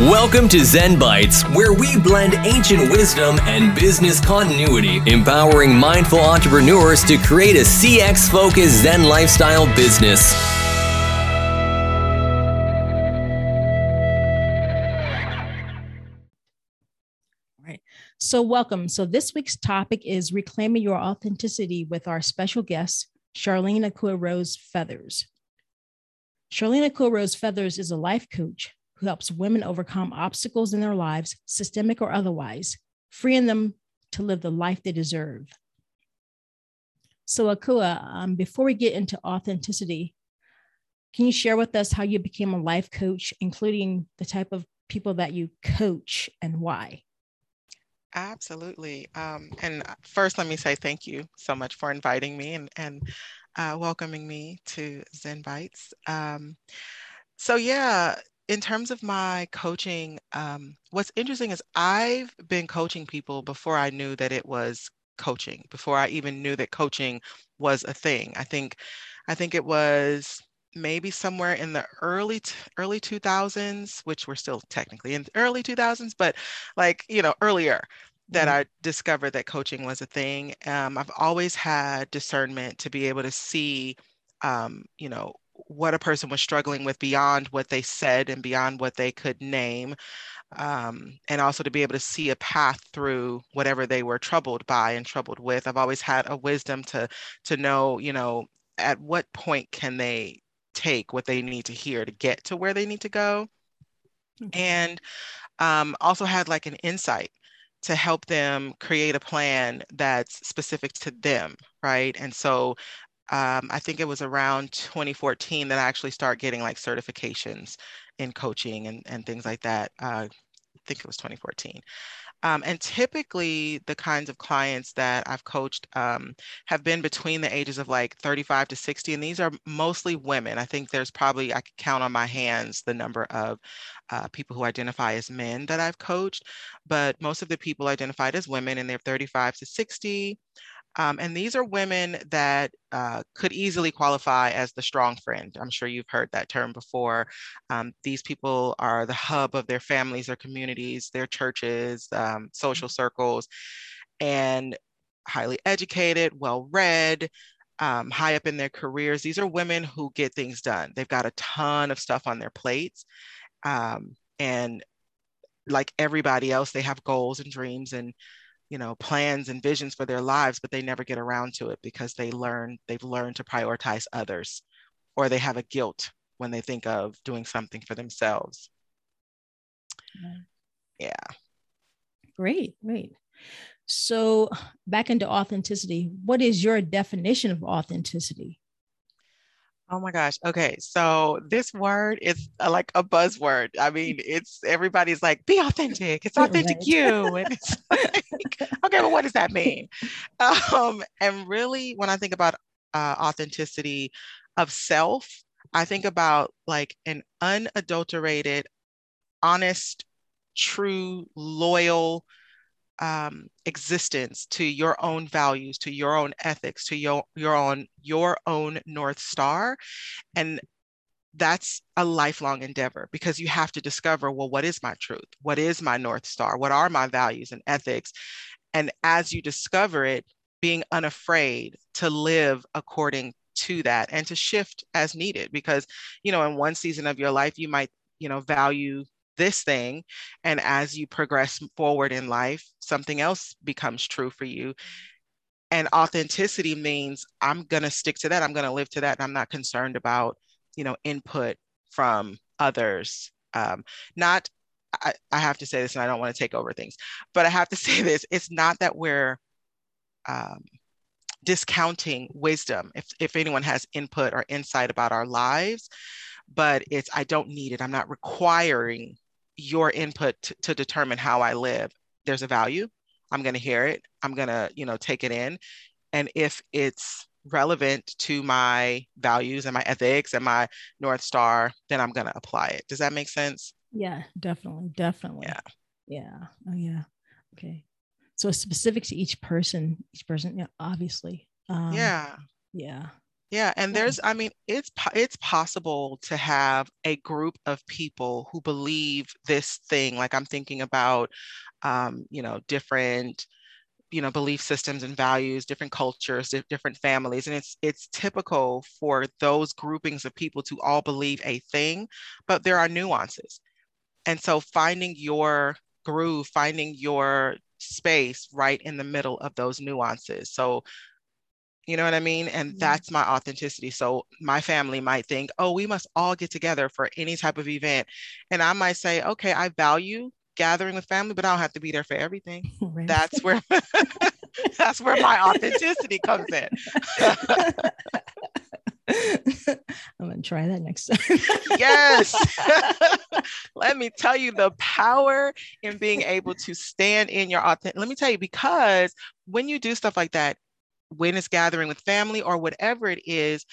Welcome to Zen Bites, where we blend ancient wisdom and business continuity, empowering mindful entrepreneurs to create a CX focused Zen lifestyle business. Right. So, welcome. So, this week's topic is reclaiming your authenticity with our special guest, Charlene Akua Rose Feathers. Charlene Akua Rose Feathers is a life coach who helps women overcome obstacles in their lives, systemic or otherwise, freeing them to live the life they deserve. So, Akua, um, before we get into authenticity, can you share with us how you became a life coach, including the type of people that you coach and why? Absolutely. Um, and first, let me say thank you so much for inviting me and, and uh, welcoming me to Zen Bites. Um, so, yeah, in terms of my coaching, um, what's interesting is I've been coaching people before I knew that it was coaching, before I even knew that coaching was a thing. I think, I think it was maybe somewhere in the early early 2000s, which we're still technically in the early 2000s, but like you know earlier that mm-hmm. I discovered that coaching was a thing. Um, I've always had discernment to be able to see, um, you know, what a person was struggling with beyond what they said and beyond what they could name. Um, and also to be able to see a path through whatever they were troubled by and troubled with. I've always had a wisdom to to know, you know, at what point can they take what they need to hear to get to where they need to go. Okay. And um, also had like an insight to help them create a plan that's specific to them, right? And so um, I think it was around 2014 that I actually started getting like certifications in coaching and, and things like that. Uh, I think it was 2014. Um, and typically, the kinds of clients that I've coached um, have been between the ages of like 35 to 60, and these are mostly women. I think there's probably, I could count on my hands the number of uh, people who identify as men that I've coached, but most of the people identified as women, and they're 35 to 60. Um, and these are women that uh, could easily qualify as the strong friend. I'm sure you've heard that term before. Um, these people are the hub of their families, their communities, their churches, um, social circles, and highly educated, well read. Um, high up in their careers. These are women who get things done. They've got a ton of stuff on their plates. Um, and like everybody else, they have goals and dreams and you know plans and visions for their lives but they never get around to it because they learn they've learned to prioritize others or they have a guilt when they think of doing something for themselves. Yeah. Great great. So back into authenticity what is your definition of authenticity Oh my gosh. Okay. So this word is uh, like a buzzword. I mean, it's everybody's like, be authentic. It's authentic right. you. And it's like, okay, well, what does that mean? Um, and really, when I think about uh, authenticity of self, I think about like an unadulterated, honest, true, loyal, um, existence to your own values to your own ethics to your your own your own north star. And that's a lifelong endeavor because you have to discover well what is my truth? What is my north star? What are my values and ethics? And as you discover it being unafraid to live according to that and to shift as needed because you know in one season of your life you might you know value this thing and as you progress forward in life something else becomes true for you. And authenticity means i'm going to stick to that i'm going to live to that and i'm not concerned about you know input from others. Um, not I, I have to say this and i don't want to take over things but i have to say this it's not that we're um, discounting wisdom if, if anyone has input or insight about our lives but it's i don't need it i'm not requiring your input t- to determine how I live. There's a value. I'm going to hear it. I'm going to, you know, take it in. And if it's relevant to my values and my ethics and my North Star, then I'm going to apply it. Does that make sense? Yeah, definitely. Definitely. Yeah. Yeah. Oh, yeah. Okay. So it's specific to each person, each person, yeah, obviously. Um, yeah. Yeah. Yeah, and there's, I mean, it's it's possible to have a group of people who believe this thing. Like I'm thinking about, um, you know, different, you know, belief systems and values, different cultures, different families, and it's it's typical for those groupings of people to all believe a thing, but there are nuances, and so finding your groove, finding your space right in the middle of those nuances. So you know what I mean? And that's my authenticity. So my family might think, oh, we must all get together for any type of event. And I might say, okay, I value gathering with family, but I don't have to be there for everything. Right. That's where that's where my authenticity comes in. I'm gonna try that next time. yes. Let me tell you the power in being able to stand in your authentic. Let me tell you, because when you do stuff like that, when it's gathering with family or whatever it is,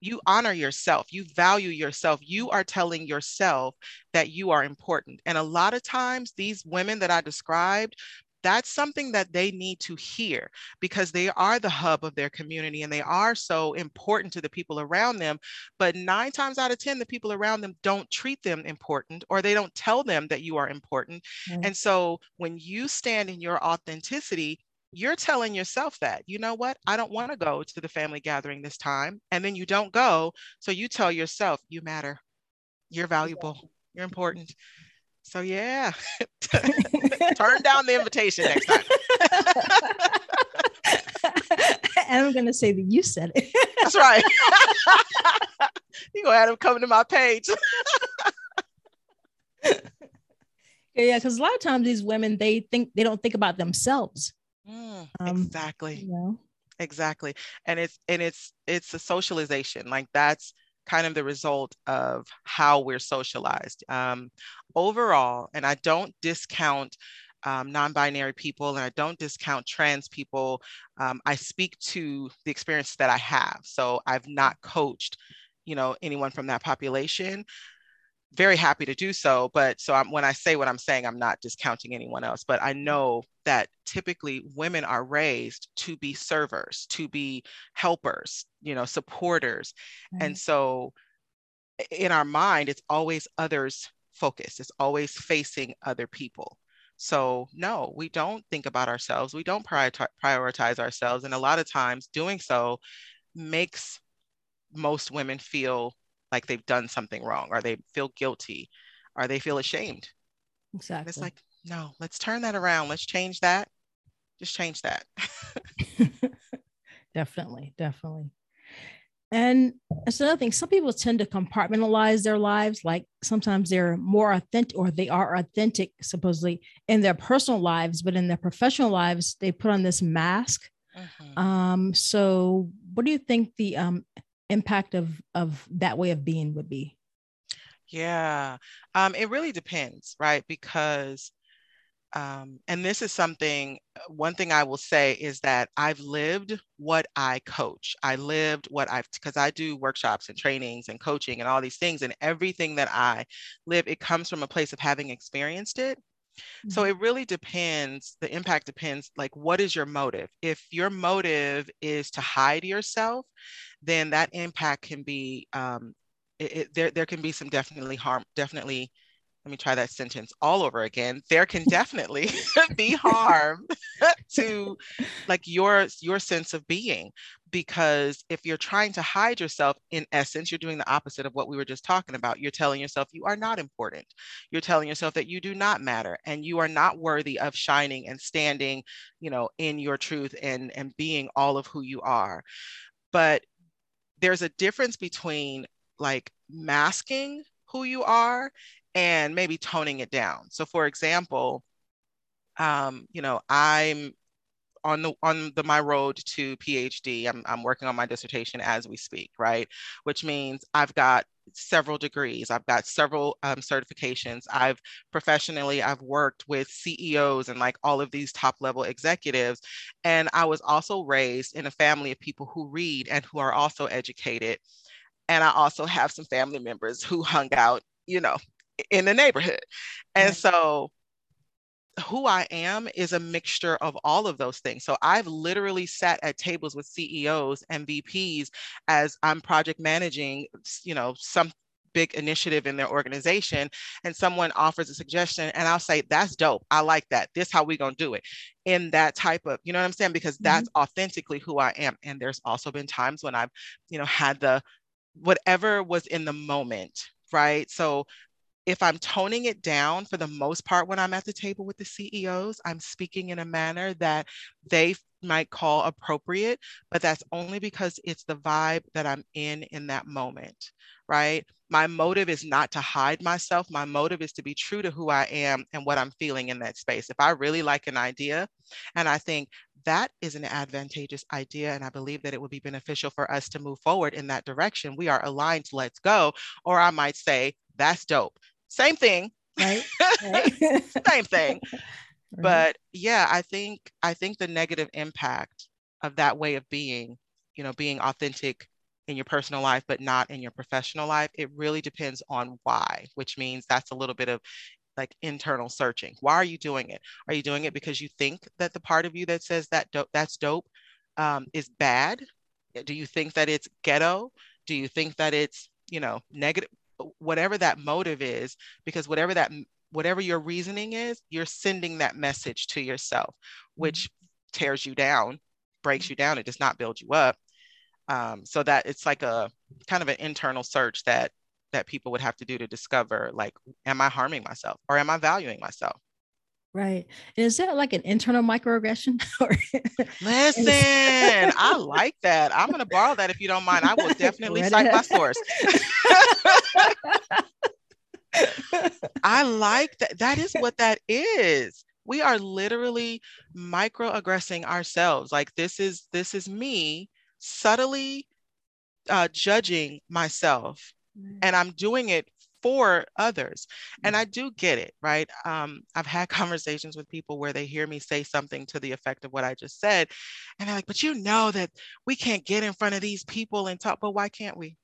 you honor yourself, you value yourself, you are telling yourself that you are important. And a lot of times, these women that I described, that's something that they need to hear because they are the hub of their community and they are so important to the people around them. But nine times out of 10, the people around them don't treat them important or they don't tell them that you are important. Mm-hmm. And so when you stand in your authenticity, you're telling yourself that, you know what, I don't want to go to the family gathering this time. And then you don't go. So you tell yourself, you matter, you're valuable, you're important. So yeah, turn down the invitation next time. and I'm going to say that you said it. That's right. you go ahead and come to my page. yeah, because a lot of times these women they think they don't think about themselves. Mm, um, exactly. You know? Exactly. And it's and it's it's a socialization. Like that's kind of the result of how we're socialized. Um, overall, and I don't discount um, non-binary people and I don't discount trans people. Um, I speak to the experience that I have. So I've not coached, you know, anyone from that population, very happy to do so. But so I'm, when I say what I'm saying, I'm not discounting anyone else, but I know that typically women are raised to be servers, to be helpers, you know, supporters. And so in our mind, it's always others focused, it's always facing other people. So, no, we don't think about ourselves. We don't prioritize ourselves. And a lot of times doing so makes most women feel like they've done something wrong or they feel guilty or they feel ashamed. Exactly. it's like, no, let's turn that around. Let's change that. Just change that. definitely, definitely. And that's another thing. Some people tend to compartmentalize their lives. Like sometimes they're more authentic or they are authentic, supposedly, in their personal lives, but in their professional lives, they put on this mask. Mm-hmm. Um, so, what do you think the um, impact of of that way of being would be? Yeah, um, it really depends, right? Because, um, and this is something, one thing I will say is that I've lived what I coach. I lived what I've, because I do workshops and trainings and coaching and all these things, and everything that I live, it comes from a place of having experienced it. So mm-hmm. it really depends. The impact depends, like, what is your motive? If your motive is to hide yourself, then that impact can be um, it, it, there. There can be some definitely harm. Definitely, let me try that sentence all over again. There can definitely be harm to like your your sense of being. Because if you're trying to hide yourself in essence you're doing the opposite of what we were just talking about. You're telling yourself you are not important. You're telling yourself that you do not matter and you are not worthy of shining and standing you know in your truth and and being all of who you are. But there's a difference between like masking who you are and maybe toning it down. So, for example, um, you know, I'm on the on the my road to PhD. I'm I'm working on my dissertation as we speak, right? Which means I've got several degrees. I've got several um, certifications. I've professionally I've worked with CEOs and like all of these top level executives, and I was also raised in a family of people who read and who are also educated. And I also have some family members who hung out, you know, in the neighborhood. And so who I am is a mixture of all of those things. So I've literally sat at tables with CEOs and VPs as I'm project managing, you know, some big initiative in their organization and someone offers a suggestion and I'll say that's dope. I like that. This how we going to do it. In that type of, you know what I'm saying because that's mm-hmm. authentically who I am and there's also been times when I've, you know, had the whatever was in the moment, right? So if I'm toning it down for the most part when I'm at the table with the CEOs, I'm speaking in a manner that they might call appropriate, but that's only because it's the vibe that I'm in in that moment, right? My motive is not to hide myself. My motive is to be true to who I am and what I'm feeling in that space. If I really like an idea and I think that is an advantageous idea, and I believe that it would be beneficial for us to move forward in that direction, we are aligned, let's go. Or I might say, that's dope. Same thing. Right. right. Same thing. Right. But yeah, I think I think the negative impact of that way of being, you know, being authentic in your personal life but not in your professional life, it really depends on why, which means that's a little bit of like internal searching. Why are you doing it? Are you doing it because you think that the part of you that says that dope, that's dope um, is bad? Do you think that it's ghetto? Do you think that it's you know negative? Whatever that motive is, because whatever that whatever your reasoning is, you're sending that message to yourself, which mm-hmm. tears you down, breaks you down. It does not build you up. Um, so that it's like a kind of an internal search that that people would have to do to discover like, am I harming myself or am I valuing myself? Right. Is that like an internal microaggression? Listen, I like that. I'm going to borrow that if you don't mind. I will definitely cite my source. I like that. That is what that is. We are literally microaggressing ourselves. Like this is this is me subtly uh, judging myself, mm-hmm. and I'm doing it for others. And I do get it, right? Um, I've had conversations with people where they hear me say something to the effect of what I just said, and they're like, "But you know that we can't get in front of these people and talk. But why can't we?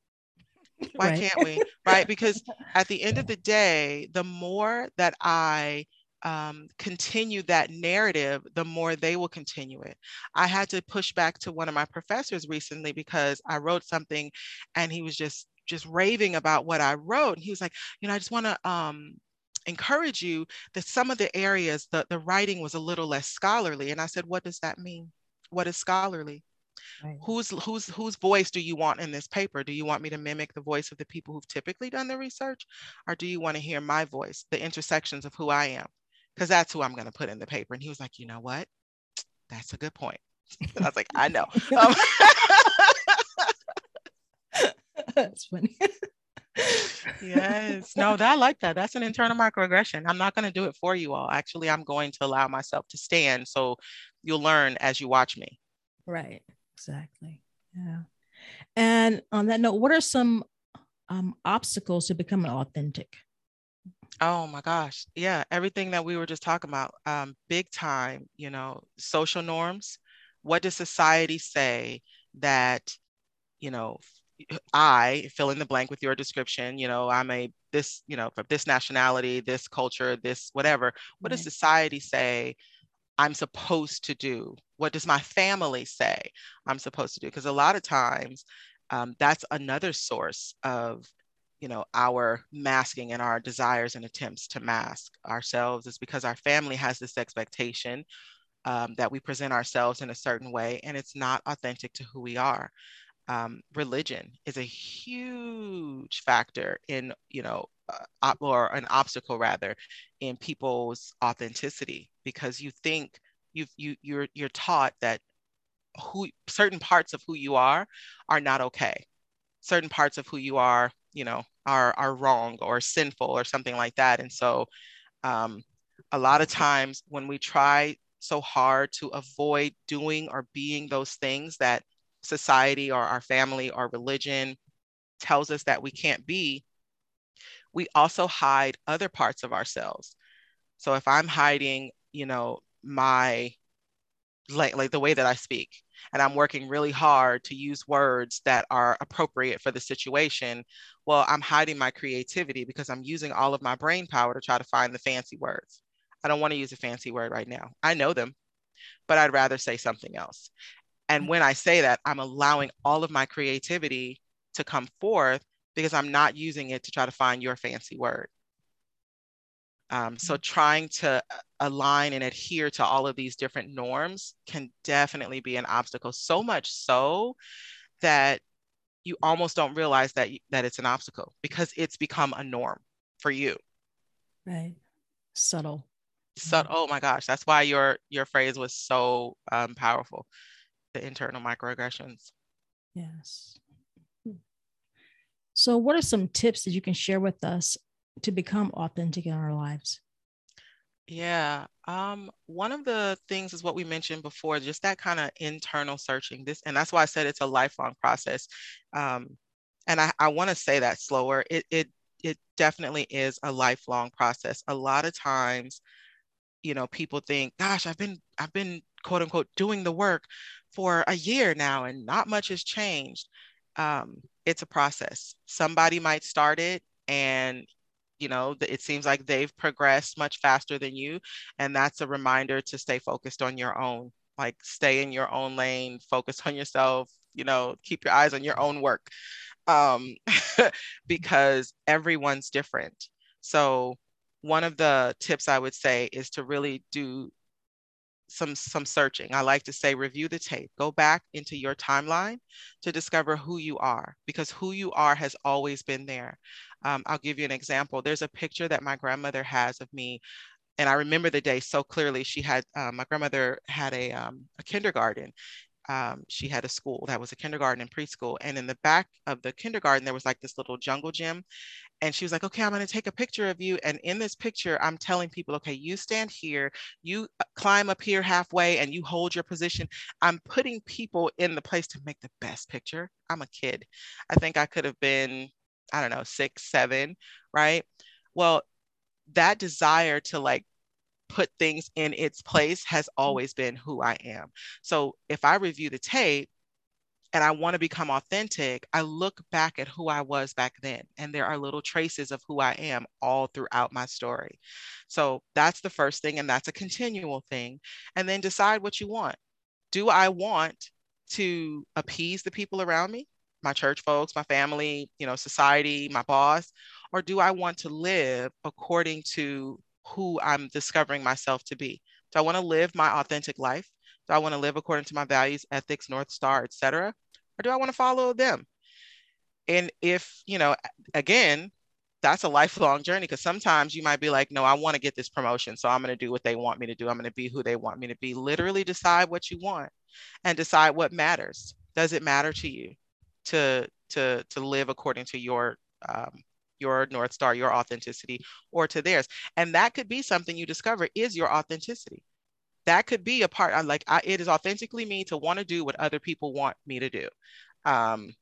Why right. can't we? Right? Because at the end of the day, the more that I um, continue that narrative, the more they will continue it. I had to push back to one of my professors recently because I wrote something and he was just just raving about what I wrote. And he was like, you know, I just want to um, encourage you that some of the areas, the, the writing was a little less scholarly. And I said, what does that mean? What is scholarly? Right. Whose whose whose voice do you want in this paper? Do you want me to mimic the voice of the people who've typically done the research, or do you want to hear my voice, the intersections of who I am? Because that's who I'm going to put in the paper. And he was like, you know what? That's a good point. And I was like, I know. Um, that's funny. yes. No, that, I like that. That's an internal microaggression. I'm not going to do it for you all. Actually, I'm going to allow myself to stand so you'll learn as you watch me. Right. Exactly. Yeah. And on that note, what are some um, obstacles to becoming authentic? Oh my gosh. Yeah. Everything that we were just talking about, um, big time, you know, social norms. What does society say that, you know, I fill in the blank with your description, you know, I'm a this, you know, from this nationality, this culture, this whatever. What right. does society say I'm supposed to do? What does my family say I'm supposed to do? Because a lot of times um, that's another source of you know our masking and our desires and attempts to mask ourselves is because our family has this expectation um, that we present ourselves in a certain way and it's not authentic to who we are um, religion is a huge factor in you know uh, or an obstacle rather in people's authenticity because you think you you you're you're taught that who certain parts of who you are are not okay. Certain parts of who you are you know are are wrong or sinful or something like that. And so um, a lot of times when we try so hard to avoid doing or being those things that society or our family or religion tells us that we can't be we also hide other parts of ourselves so if i'm hiding you know my like, like the way that I speak. And I'm working really hard to use words that are appropriate for the situation. Well, I'm hiding my creativity because I'm using all of my brain power to try to find the fancy words. I don't want to use a fancy word right now. I know them, but I'd rather say something else. And when I say that, I'm allowing all of my creativity to come forth because I'm not using it to try to find your fancy word. Um, so mm-hmm. trying to uh, align and adhere to all of these different norms can definitely be an obstacle. So much so that you almost don't realize that that it's an obstacle because it's become a norm for you. Right. Subtle. Subtle. Oh my gosh, that's why your your phrase was so um, powerful. The internal microaggressions. Yes. So, what are some tips that you can share with us to become authentic in our lives? Yeah. Um, one of the things is what we mentioned before, just that kind of internal searching. This, and that's why I said it's a lifelong process. Um, and I, I want to say that slower. It it it definitely is a lifelong process. A lot of times, you know, people think, gosh, I've been I've been quote unquote doing the work for a year now and not much has changed. Um, it's a process. Somebody might start it and you know it seems like they've progressed much faster than you and that's a reminder to stay focused on your own like stay in your own lane focus on yourself you know keep your eyes on your own work um, because everyone's different so one of the tips i would say is to really do some some searching. I like to say review the tape. Go back into your timeline to discover who you are because who you are has always been there. Um, I'll give you an example. There's a picture that my grandmother has of me and I remember the day so clearly. She had uh, my grandmother had a, um, a kindergarten. Um, she had a school that was a kindergarten and preschool, and in the back of the kindergarten there was like this little jungle gym, and she was like okay i'm going to take a picture of you and in this picture i'm telling people okay you stand here you uh, climb up here halfway and you hold your position. I'm putting people in the place to make the best picture. I'm a kid. I think i could have been i don't know six seven right? Well that desire to like put things in its place has mm-hmm. always been who i am so if i review the tape and I want to become authentic, I look back at who I was back then. And there are little traces of who I am all throughout my story. So that's the first thing. And that's a continual thing. And then decide what you want. Do I want to appease the people around me, my church folks, my family, you know, society, my boss? Or do I want to live according to who I'm discovering myself to be? Do I want to live my authentic life? Do I want to live according to my values, ethics, North Star, etc.? Or do I want to follow them? And if, you know, again, that's a lifelong journey because sometimes you might be like, no, I want to get this promotion. So I'm going to do what they want me to do. I'm going to be who they want me to be. Literally decide what you want and decide what matters. Does it matter to you to to to live according to your um, your north star, your authenticity, or to theirs? And that could be something you discover is your authenticity. That could be a part of like I, it is authentically me to want to do what other people want me to do. Um,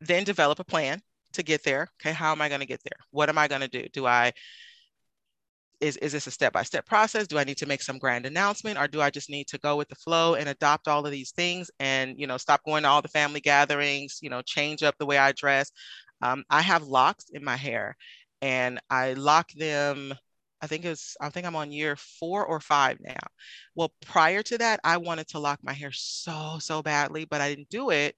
then develop a plan to get there. Okay how am i going to get there? What am i going to do? Do i is, is this a step-by-step process? Do i need to make some grand announcement or do i just need to go with the flow and adopt all of these things and you know stop going to all the family gatherings you know change up the way i dress um, i have locks in my hair and i lock them I think it's I think I'm on year four or five now. Well, prior to that, I wanted to lock my hair so, so badly, but I didn't do it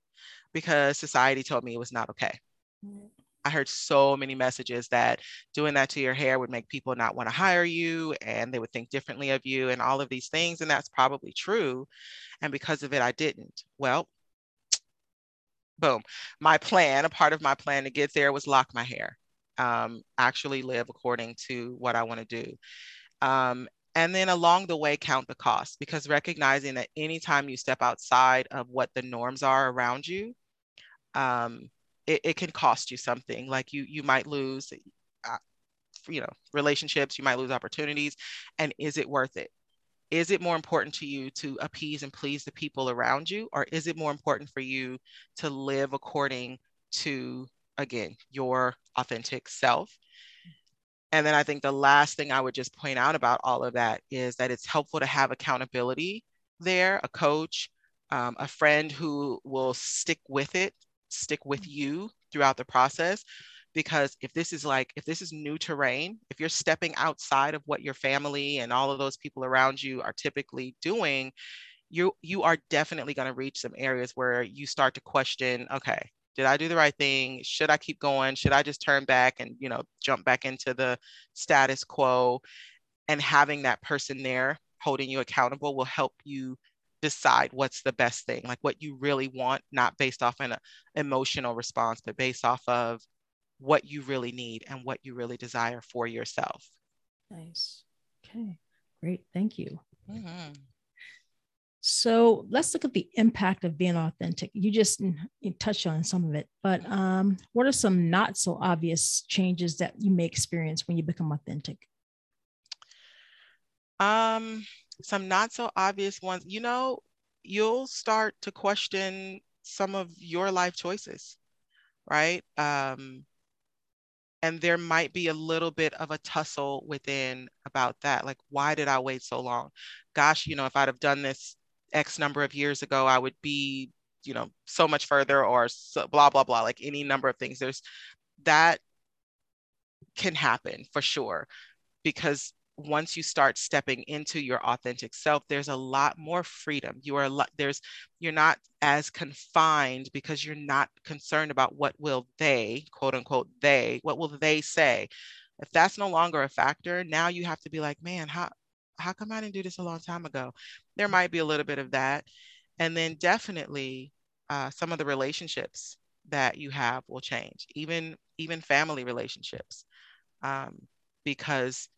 because society told me it was not okay. Mm-hmm. I heard so many messages that doing that to your hair would make people not want to hire you and they would think differently of you and all of these things. And that's probably true. And because of it, I didn't. Well, boom. My plan, a part of my plan to get there was lock my hair um, actually live according to what I want to do. Um, and then along the way, count the cost because recognizing that anytime you step outside of what the norms are around you, um, it, it, can cost you something. Like you, you might lose, uh, you know, relationships, you might lose opportunities. And is it worth it? Is it more important to you to appease and please the people around you, or is it more important for you to live according to again, your authentic self. And then I think the last thing I would just point out about all of that is that it's helpful to have accountability there, a coach, um, a friend who will stick with it, stick with you throughout the process. Because if this is like if this is new terrain if you're stepping outside of what your family and all of those people around you are typically doing you you are definitely going to reach some areas where you start to question okay did i do the right thing? Should i keep going? Should i just turn back and you know jump back into the status quo? And having that person there holding you accountable will help you decide what's the best thing like what you really want not based off an emotional response but based off of what you really need and what you really desire for yourself. Nice. Okay, great. Thank you. Mm-hmm. So let's look at the impact of being authentic. You just you touched on some of it, but mm-hmm. um, what are some not so obvious changes that you may experience when you become authentic? Um, some not so obvious ones. You know, you'll start to question some of your life choices, right? Um, and there might be a little bit of a tussle within about that like why did i wait so long? Gosh you know if i'd have done this x number of years ago i would be you know so much further or so, blah blah blah like any number of things. There's that can happen for sure because once you start stepping into your authentic self there's a lot more freedom. You are there's you're not as confined because you're not concerned about what will they quote unquote they what will they say. If that's no longer a factor now you have to be like man how how come i didn't do this a long time ago? There might be a little bit of that. And then definitely uh, some of the relationships that you have will change even even family relationships um, because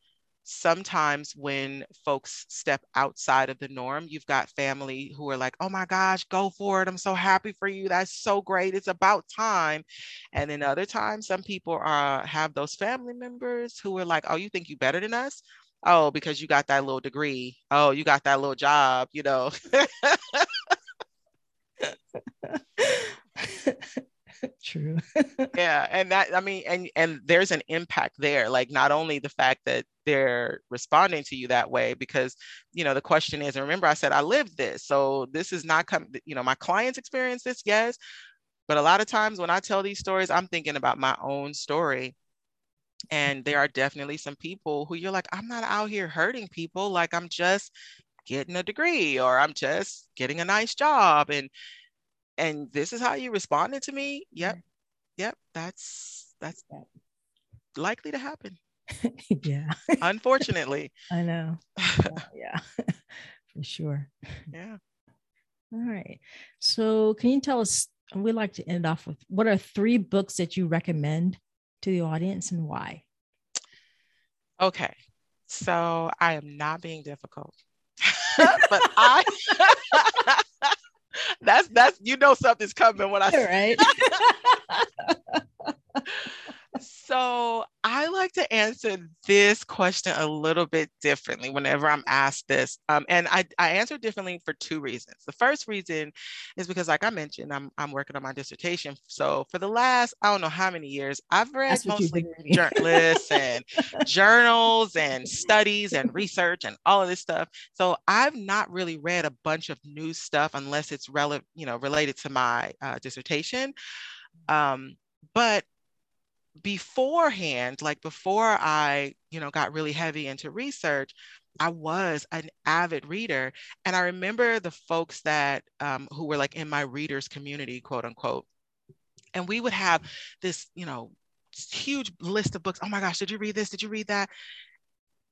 sometimes when folks step outside of the norm, you've got family who are like, oh my gosh, go for it. I'm so happy for you. That's so great. It's about time. And then other times, some people are have those family members who are like, oh, you think you better than us? Oh, because you got that little degree. Oh, you got that little job, you know. True. yeah, and that I mean, and and there's an impact there. Like not only the fact that they're responding to you that way, because you know the question is, and remember I said I lived this, so this is not come. You know, my clients experience this, yes, but a lot of times when I tell these stories, I'm thinking about my own story. And there are definitely some people who you're like, I'm not out here hurting people. Like I'm just getting a degree or I'm just getting a nice job. And and this is how you responded to me? Yep. Yep. That's that's likely to happen. Yeah. Unfortunately. I know. Yeah. For sure. Yeah. All right. So can you tell us we'd like to end off with what are three books that you recommend to the audience and why? Okay. So i am not being difficult. But i that's that's you know something's coming when I say right. so I like to answer this question a little bit differently whenever I'm asked this. Um, and I, I answer differently for two reasons. The first reason is because, like I mentioned, I'm, I'm working on my dissertation. So for the last, I don't know how many years, I've read mostly journalists and journals and studies and research and all of this stuff. So I've not really read a bunch of new stuff unless it's relevant, you know, related to my uh, dissertation. Um, but beforehand, like before I, you know, got really heavy into research, I was an avid reader. And I remember the folks that um, who were like in my readers community, quote unquote. And we would have this, you know, huge list of books. Oh my gosh, did you read this? Did you read that?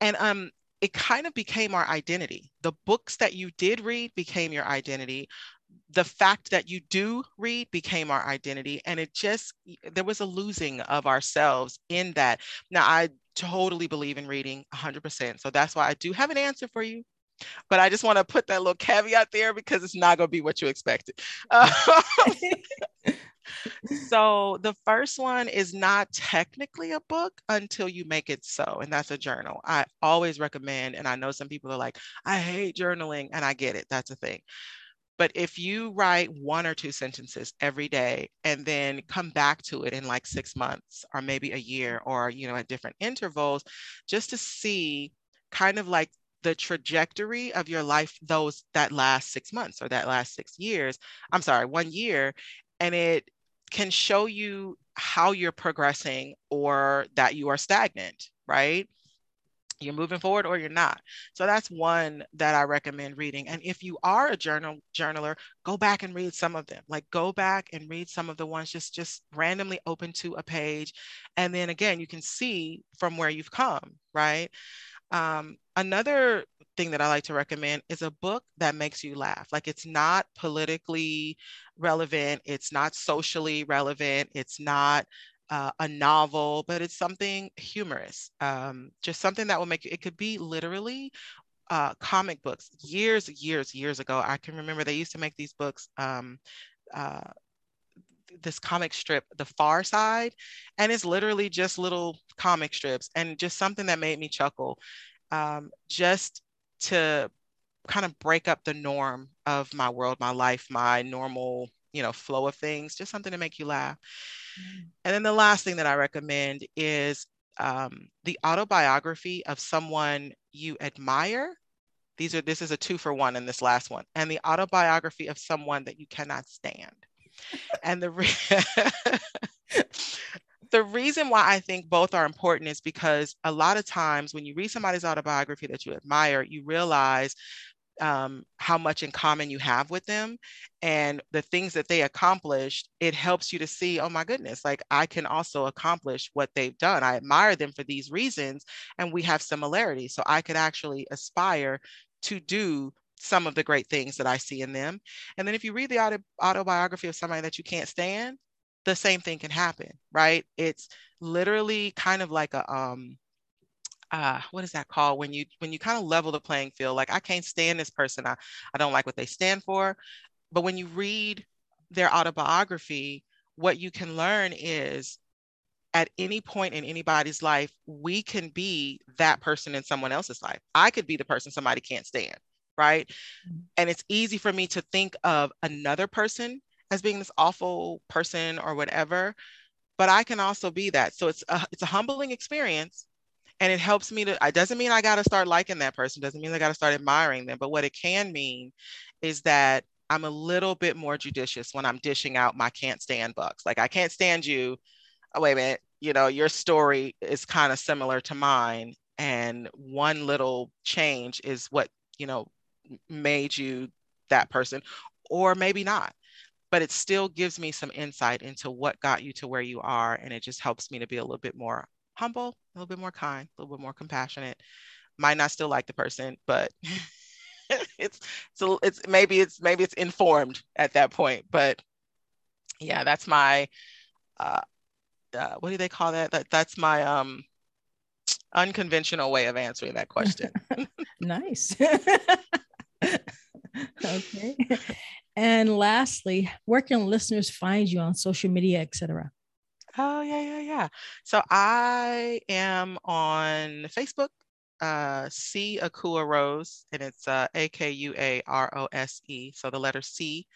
And um, it kind of became our identity. The books that you did read became your identity the fact that you do read became our identity and it just there was a losing of ourselves in that. Now i totally believe in reading 100% so that's why i do have an answer for you but i just want to put that little caveat there because it's not going to be what you expected. So the first one is not technically a book until you make it so and that's a journal. I always recommend and i know some people are like i hate journaling and i get it that's a thing but if you write one or two sentences every day and then come back to it in like six months or maybe a year or, you know, at different intervals, just to see kind of like the trajectory of your life those that last six months or that last six years i'm sorry one year and it can show you how you're progressing or that you are stagnant, right? You're moving forward or you're not. So that's one that I recommend reading. And if you are a journal journaler, go back and read some of them. Like go back and read some of the ones just just randomly open to a page. And then again, you can see from where you've come, right? Um, another thing that I like to recommend is a book that makes you laugh. Like it's not politically relevant, it's not socially relevant, it's not uh, a novel, but it's something humorous. Um, just something that will make you, it could be literally uh, comic books. Years, years, years ago, I can remember they used to make these books. Um, uh, this comic strip, The Far Side, and it's literally just little comic strips and just something that made me chuckle. Um, just to kind of break up the norm of my world, my life, my normal, you know, flow of things, just something to make you laugh. Mm. And then the last thing that I recommend is um, the autobiography of someone you admire. These are this is a two for one in this last one, and the autobiography of someone that you cannot stand. and the re- the reason why I think both are important is because a lot of times when you read somebody's autobiography that you admire, you realize um, how much in common you have with them and the things that they accomplished, it helps you to see, oh my goodness, like I can also accomplish what they've done. I admire them for these reasons and we have similarities. So I could actually aspire to do some of the great things that I see in them. And then if you read the auto- autobiography of somebody that you can't stand, the same thing can happen, right? It's literally kind of like a um uh, what is that called? When you when you kind of level the playing field like i can't stand this person. I, I don't like what they stand for. But when you read their autobiography what you can learn is at any point in anybody's life we can be that person in someone else's life. I could be the person somebody can't stand right? Mm-hmm. and it's easy for me to think of another person as being this awful person or whatever but i can also be that. So it's a, it's a humbling experience and it helps me to it doesn't mean i got to start liking that person doesn't mean i got to start admiring them but what it can mean is that i'm a little bit more judicious when i'm dishing out my can't stand bucks. Like i can't stand you. Oh, wait a minute. You know your story is kind of similar to mine and one little change is what you know made you that person or maybe not. But it still gives me some insight into what got you to where you are. And it just helps me to be a little bit more humble, a little bit more kind, a little bit more compassionate. Might not still like the person, but it's so it's maybe it's maybe it's informed at that point. But yeah, that's my uh, uh what do they call that? That that's my um unconventional way of answering that question. nice. okay. And lastly, where can listeners find you on social media, etc.? Oh yeah, yeah, yeah. So I am on Facebook, uh, C Akua Rose, and it's uh, A K U A R O S E. So the letter C,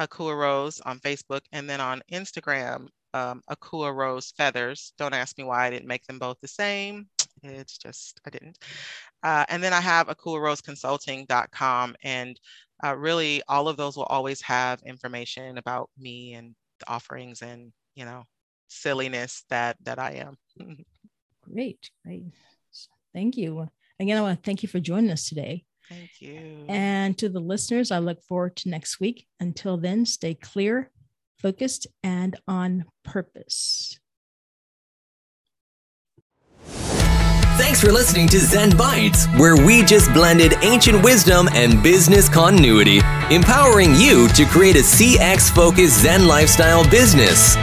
Akua Rose on Facebook, and then on Instagram, um, Akua Rose Feathers. Don't ask me why I didn't make them both the same. It's just I didn't. Uh, and then I have akuaroseconsulting.com, and uh, really all of those will always have information about me and the offerings and you know silliness that that i am. Great great. Thank you. Again i want to thank you for joining us today. Thank you. And to the listeners i look forward to next week. Until then stay clear focused and on purpose. Thanks for listening to Zen Bites, where we just blended ancient wisdom and business continuity, empowering you to create a CX focused Zen lifestyle business.